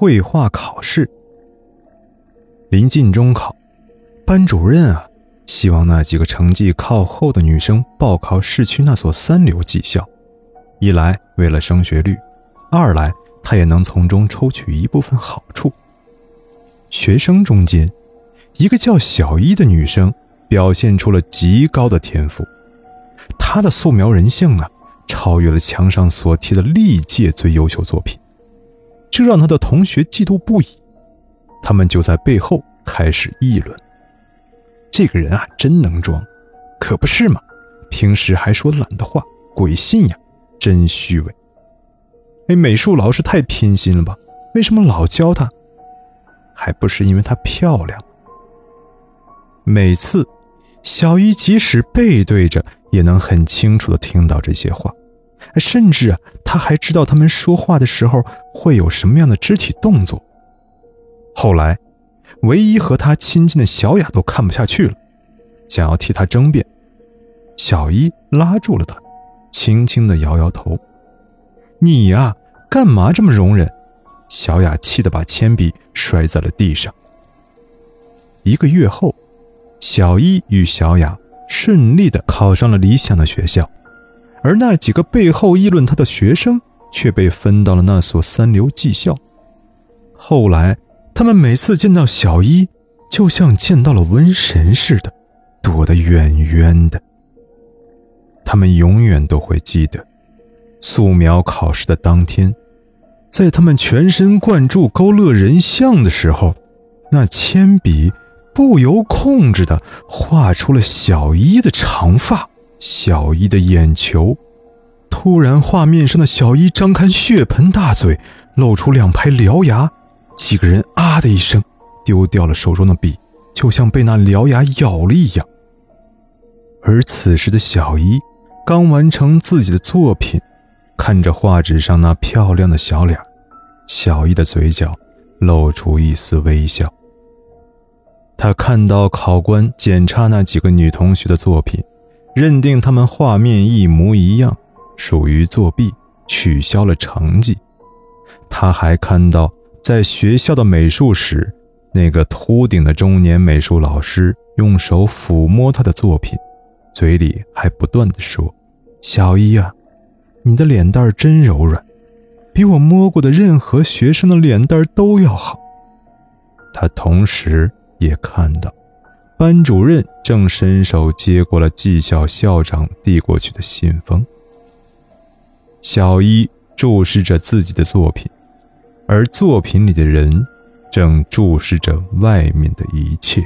绘画考试。临近中考，班主任啊，希望那几个成绩靠后的女生报考市区那所三流技校，一来为了升学率，二来他也能从中抽取一部分好处。学生中间，一个叫小一的女生表现出了极高的天赋，她的素描人像啊，超越了墙上所贴的历届最优秀作品，这让他的同学嫉妒不已。他们就在背后开始议论：“这个人啊，真能装，可不是嘛？平时还说懒的话，鬼信呀，真虚伪。哎，美术老师太偏心了吧？为什么老教他？还不是因为她漂亮。每次，小一即使背对着，也能很清楚的听到这些话，甚至啊，他还知道他们说话的时候会有什么样的肢体动作。”后来，唯一和他亲近的小雅都看不下去了，想要替他争辩。小一拉住了他，轻轻的摇摇头：“你呀，干嘛这么容忍？”小雅气得把铅笔摔在了地上。一个月后，小一与小雅顺利的考上了理想的学校，而那几个背后议论他的学生却被分到了那所三流技校。后来。他们每次见到小一，就像见到了瘟神似的，躲得远远的。他们永远都会记得，素描考试的当天，在他们全神贯注勾勒人像的时候，那铅笔不由控制的画出了小一的长发、小一的眼球。突然，画面上的小一张开血盆大嘴，露出两排獠牙。几个人啊的一声，丢掉了手中的笔，就像被那獠牙咬了一样。而此时的小姨刚完成自己的作品，看着画纸上那漂亮的小脸，小姨的嘴角露出一丝微笑。他看到考官检查那几个女同学的作品，认定他们画面一模一样，属于作弊，取消了成绩。他还看到。在学校的美术室，那个秃顶的中年美术老师用手抚摸他的作品，嘴里还不断的说：“小一啊，你的脸蛋真柔软，比我摸过的任何学生的脸蛋都要好。”他同时也看到，班主任正伸手接过了技校校长递过去的信封。小一注视着自己的作品。而作品里的人，正注视着外面的一切。